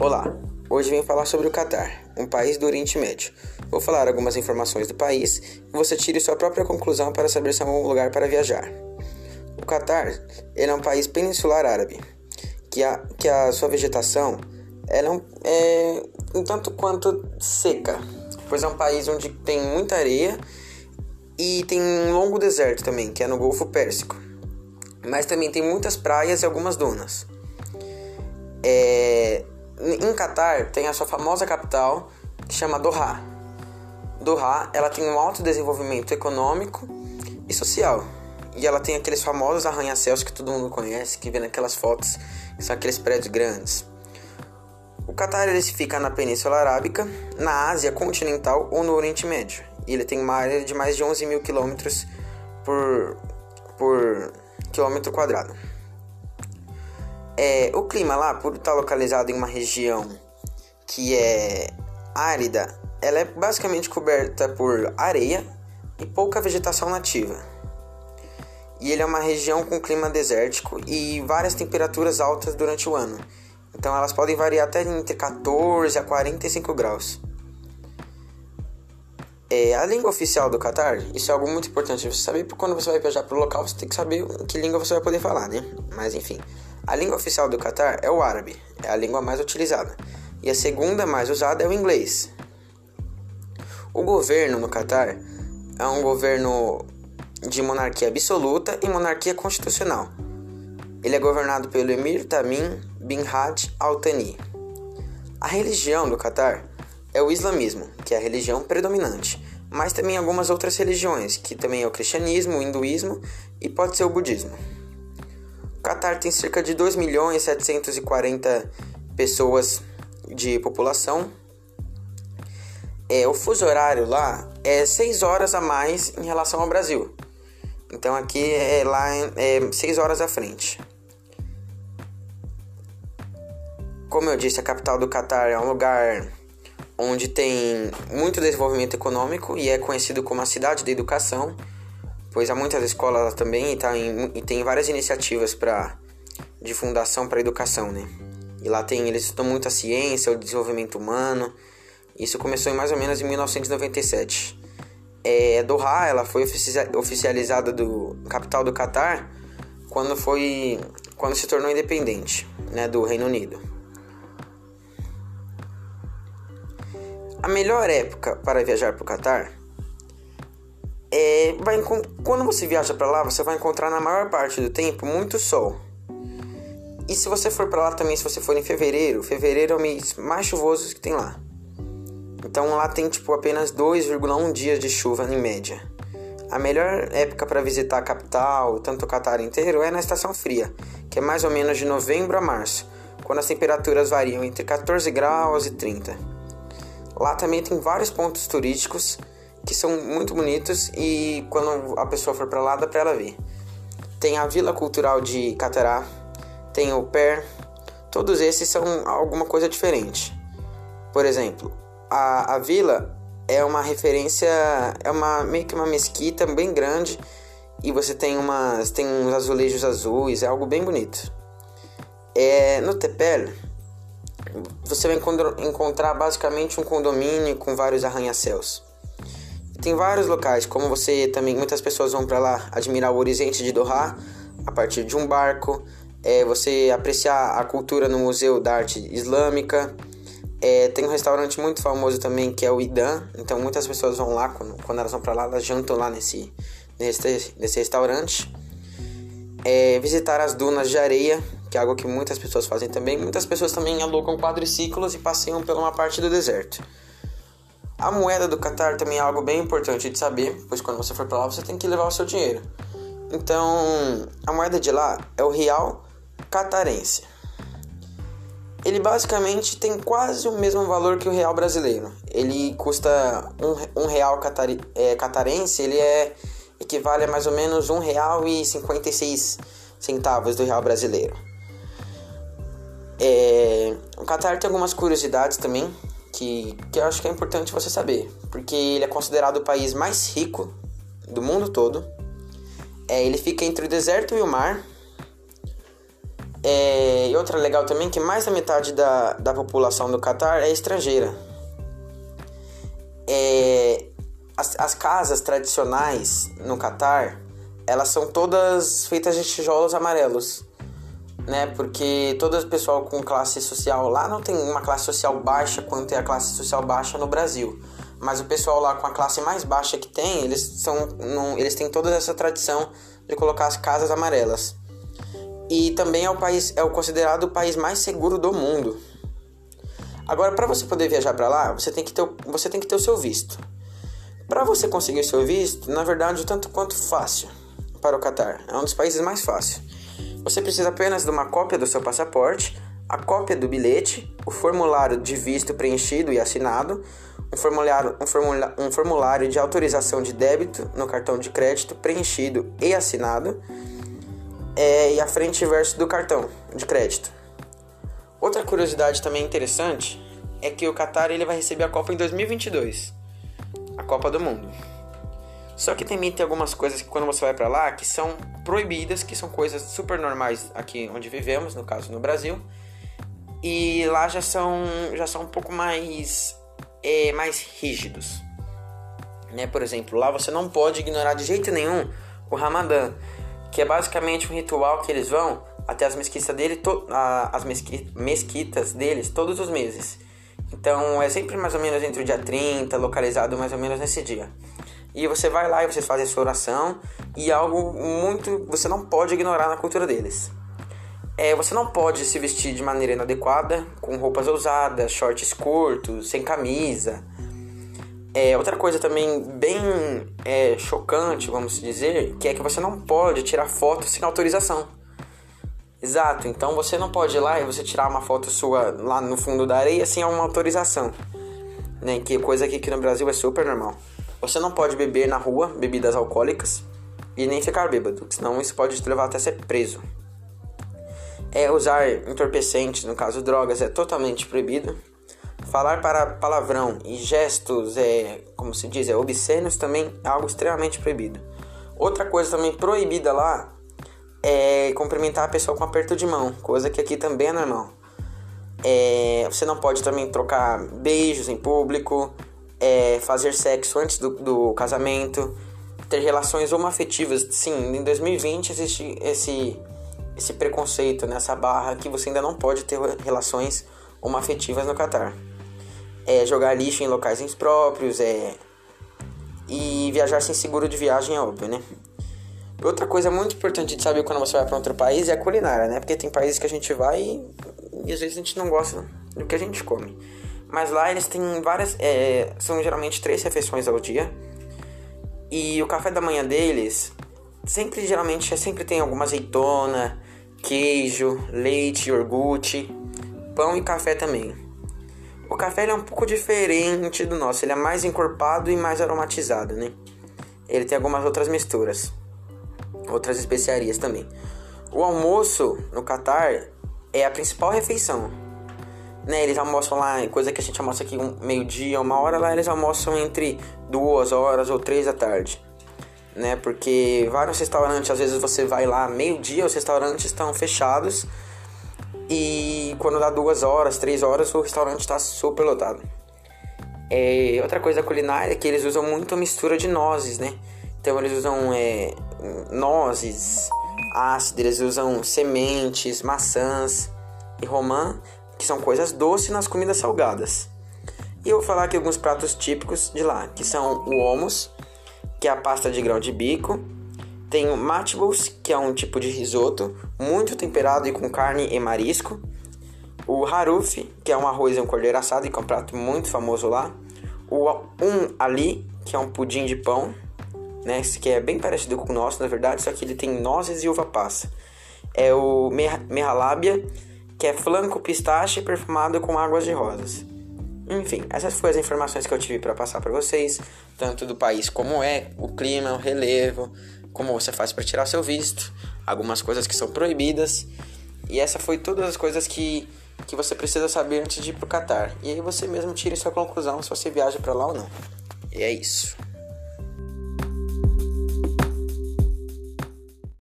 Olá, hoje venho falar sobre o Catar, um país do Oriente Médio. Vou falar algumas informações do país e você tire sua própria conclusão para saber se é um bom lugar para viajar. O Catar é um país peninsular árabe, que a, que a sua vegetação é, um, é um tanto quanto seca, pois é um país onde tem muita areia e tem um longo deserto também, que é no Golfo Pérsico. Mas também tem muitas praias e algumas dunas. É, em Catar tem a sua famosa capital que chama Doha. Doha ela tem um alto desenvolvimento econômico e social. E ela tem aqueles famosos arranha-céus que todo mundo conhece, que vê naquelas fotos, que são aqueles prédios grandes. O Catar ele fica na Península Arábica, na Ásia continental ou no Oriente Médio. E ele tem uma área de mais de 11 mil quilômetros por, por quilômetro quadrado. É, o clima lá, por estar localizado em uma região que é árida, ela é basicamente coberta por areia e pouca vegetação nativa. E ele é uma região com clima desértico e várias temperaturas altas durante o ano. Então elas podem variar até entre 14 a 45 graus. É, a língua oficial do Catar, isso é algo muito importante você saber, porque quando você vai viajar para o local, você tem que saber que língua você vai poder falar, né? Mas enfim, a língua oficial do Catar é o árabe, é a língua mais utilizada. E a segunda mais usada é o inglês. O governo no Catar é um governo de monarquia absoluta e monarquia constitucional. Ele é governado pelo Emir Tamim bin Haj Al Thani. A religião do Catar é o islamismo, que é a religião predominante, mas também algumas outras religiões, que também é o cristianismo, o hinduísmo e pode ser o budismo. O Catar tem cerca de 2 milhões 740 pessoas de população. É, o fuso horário lá é 6 horas a mais em relação ao Brasil. Então aqui é lá é 6 horas à frente. Como eu disse, a capital do Catar é um lugar onde tem muito desenvolvimento econômico e é conhecido como a cidade da educação, pois há muitas escolas também e, tá em, e tem várias iniciativas para de fundação para educação, né? E lá tem eles estudam muito a ciência, o desenvolvimento humano. Isso começou em mais ou menos em 1997. É, Doha, ela foi oficializada do capital do Catar quando foi quando se tornou independente, né, do Reino Unido. A melhor época para viajar para o Catar é vai, quando você viaja para lá, você vai encontrar na maior parte do tempo muito sol. E se você for para lá também, se você for em fevereiro, fevereiro é o mês mais chuvoso que tem lá. Então lá tem tipo apenas 2,1 dias de chuva em média. A melhor época para visitar a capital, tanto o Catar inteiro, é na estação fria, que é mais ou menos de novembro a março, quando as temperaturas variam entre 14 graus e 30. Lá também tem vários pontos turísticos que são muito bonitos e quando a pessoa for para lá dá para ela ver. Tem a Vila Cultural de Catará, tem o PER, todos esses são alguma coisa diferente. Por exemplo, a, a vila é uma referência, é uma meio que uma mesquita bem grande e você tem umas tem uns azulejos azuis, é algo bem bonito. É, no Tepel você vai encontrar basicamente um condomínio com vários arranha-céus. Tem vários locais, como você também, muitas pessoas vão para lá admirar o horizonte de Doha a partir de um barco, é, você apreciar a cultura no Museu da Arte Islâmica. É, tem um restaurante muito famoso também que é o Idan, então muitas pessoas vão lá, quando, quando elas vão para lá, elas jantam lá nesse, nesse, nesse restaurante. É, visitar as dunas de areia, que é algo que muitas pessoas fazem também. Muitas pessoas também alugam quadriciclos e passeiam pela uma parte do deserto. A moeda do Catar também é algo bem importante de saber, pois quando você for para lá você tem que levar o seu dinheiro. Então, a moeda de lá é o real catarense. Ele basicamente tem quase o mesmo valor que o real brasileiro. Ele custa um, um real catari, é, catarense, ele é equivale a mais ou menos um real e 56 centavos do real brasileiro. É, o Qatar tem algumas curiosidades também que, que eu acho que é importante você saber, porque ele é considerado o país mais rico do mundo todo. É, ele fica entre o deserto e o mar. É, e outra legal também que mais da metade da, da população do Catar é estrangeira. É, as, as casas tradicionais no Catar, elas são todas feitas de tijolos amarelos, né? Porque todo o pessoal com classe social lá não tem uma classe social baixa quanto é a classe social baixa no Brasil. Mas o pessoal lá com a classe mais baixa que tem, eles são eles têm toda essa tradição de colocar as casas amarelas. E também é o país é o considerado o país mais seguro do mundo. Agora, para você poder viajar para lá, você tem que ter você tem que ter o seu visto. Para você conseguir o seu visto, na verdade, tanto quanto fácil para o Catar. É um dos países mais fáceis. Você precisa apenas de uma cópia do seu passaporte, a cópia do bilhete, o formulário de visto preenchido e assinado, um formulário, um, formula, um formulário de autorização de débito no cartão de crédito preenchido e assinado, é, e a frente e verso do cartão de crédito. Outra curiosidade também interessante é que o Qatar ele vai receber a Copa em 2022, a Copa do Mundo. Só que também tem algumas coisas que quando você vai para lá que são proibidas, que são coisas super normais aqui onde vivemos, no caso no Brasil, e lá já são já são um pouco mais é, mais rígidos. Né? Por exemplo, lá você não pode ignorar de jeito nenhum o Ramadã, que é basicamente um ritual que eles vão até as mesquitas dele, a, as mesquitas deles todos os meses. Então é sempre mais ou menos entre o dia 30, localizado mais ou menos nesse dia. E você vai lá e vocês fazem a sua oração e algo muito você não pode ignorar na cultura deles. É, você não pode se vestir de maneira inadequada, com roupas ousadas, shorts curtos, sem camisa. É, outra coisa também bem é, chocante, vamos dizer, que é que você não pode tirar foto sem autorização. Exato, então você não pode ir lá e você tirar uma foto sua lá no fundo da areia sem uma autorização. Né? Que coisa aqui, aqui no Brasil é super normal. Você não pode beber na rua bebidas alcoólicas e nem ficar bêbado, senão isso pode te levar até ser preso. É, usar entorpecentes, no caso drogas, é totalmente proibido. Falar para palavrão e gestos, é, como se diz, é obscenos também é algo extremamente proibido. Outra coisa também proibida lá é cumprimentar a pessoa com aperto de mão, coisa que aqui também é normal. É, você não pode também trocar beijos em público, é, fazer sexo antes do, do casamento, ter relações homoafetivas. Sim, em 2020 existe esse esse preconceito nessa barra que você ainda não pode ter relações homoafetivas no Catar. É jogar lixo em locais impróprios, é e viajar sem seguro de viagem é óbvio, né? Outra coisa muito importante de saber quando você vai para outro país é a culinária, né? Porque tem países que a gente vai e, e às vezes a gente não gosta do que a gente come. Mas lá eles têm várias. É, são geralmente três refeições ao dia. E o café da manhã deles sempre geralmente sempre tem alguma azeitona, queijo, leite, iogurte, pão e café também. O café é um pouco diferente do nosso, ele é mais encorpado e mais aromatizado, né? Ele tem algumas outras misturas, outras especiarias também. O almoço no Catar é a principal refeição. Né, eles almoçam lá, coisa que a gente almoça aqui um meio-dia, uma hora, lá eles almoçam entre duas horas ou três da tarde né? Porque vários restaurantes, às vezes você vai lá meio-dia, os restaurantes estão fechados e quando dá duas horas, três horas, o restaurante está super lotado. É, outra coisa culinária é que eles usam muito mistura de nozes, né? Então eles usam é, nozes ácidas, eles usam sementes, maçãs e romã, que são coisas doces nas comidas salgadas. E eu vou falar aqui alguns pratos típicos de lá, que são o hummus, que é a pasta de grão de bico. Tem o matbulls, que é um tipo de risoto, muito temperado e com carne e marisco. O haruf, que é um arroz e um cordeiro assado, e que é um prato muito famoso lá. O um ali, que é um pudim de pão, né, que é bem parecido com o nosso, na verdade, só que ele tem nozes e uva passa. É o merhalábia, que é flanco pistache perfumado com águas de rosas. Enfim, essas foram as informações que eu tive para passar para vocês, tanto do país como é, o clima, o relevo, como você faz para tirar seu visto, algumas coisas que são proibidas. E essa foi todas as coisas que, que você precisa saber antes de ir pro Catar. E aí você mesmo tire sua conclusão se você viaja para lá ou não. E é isso.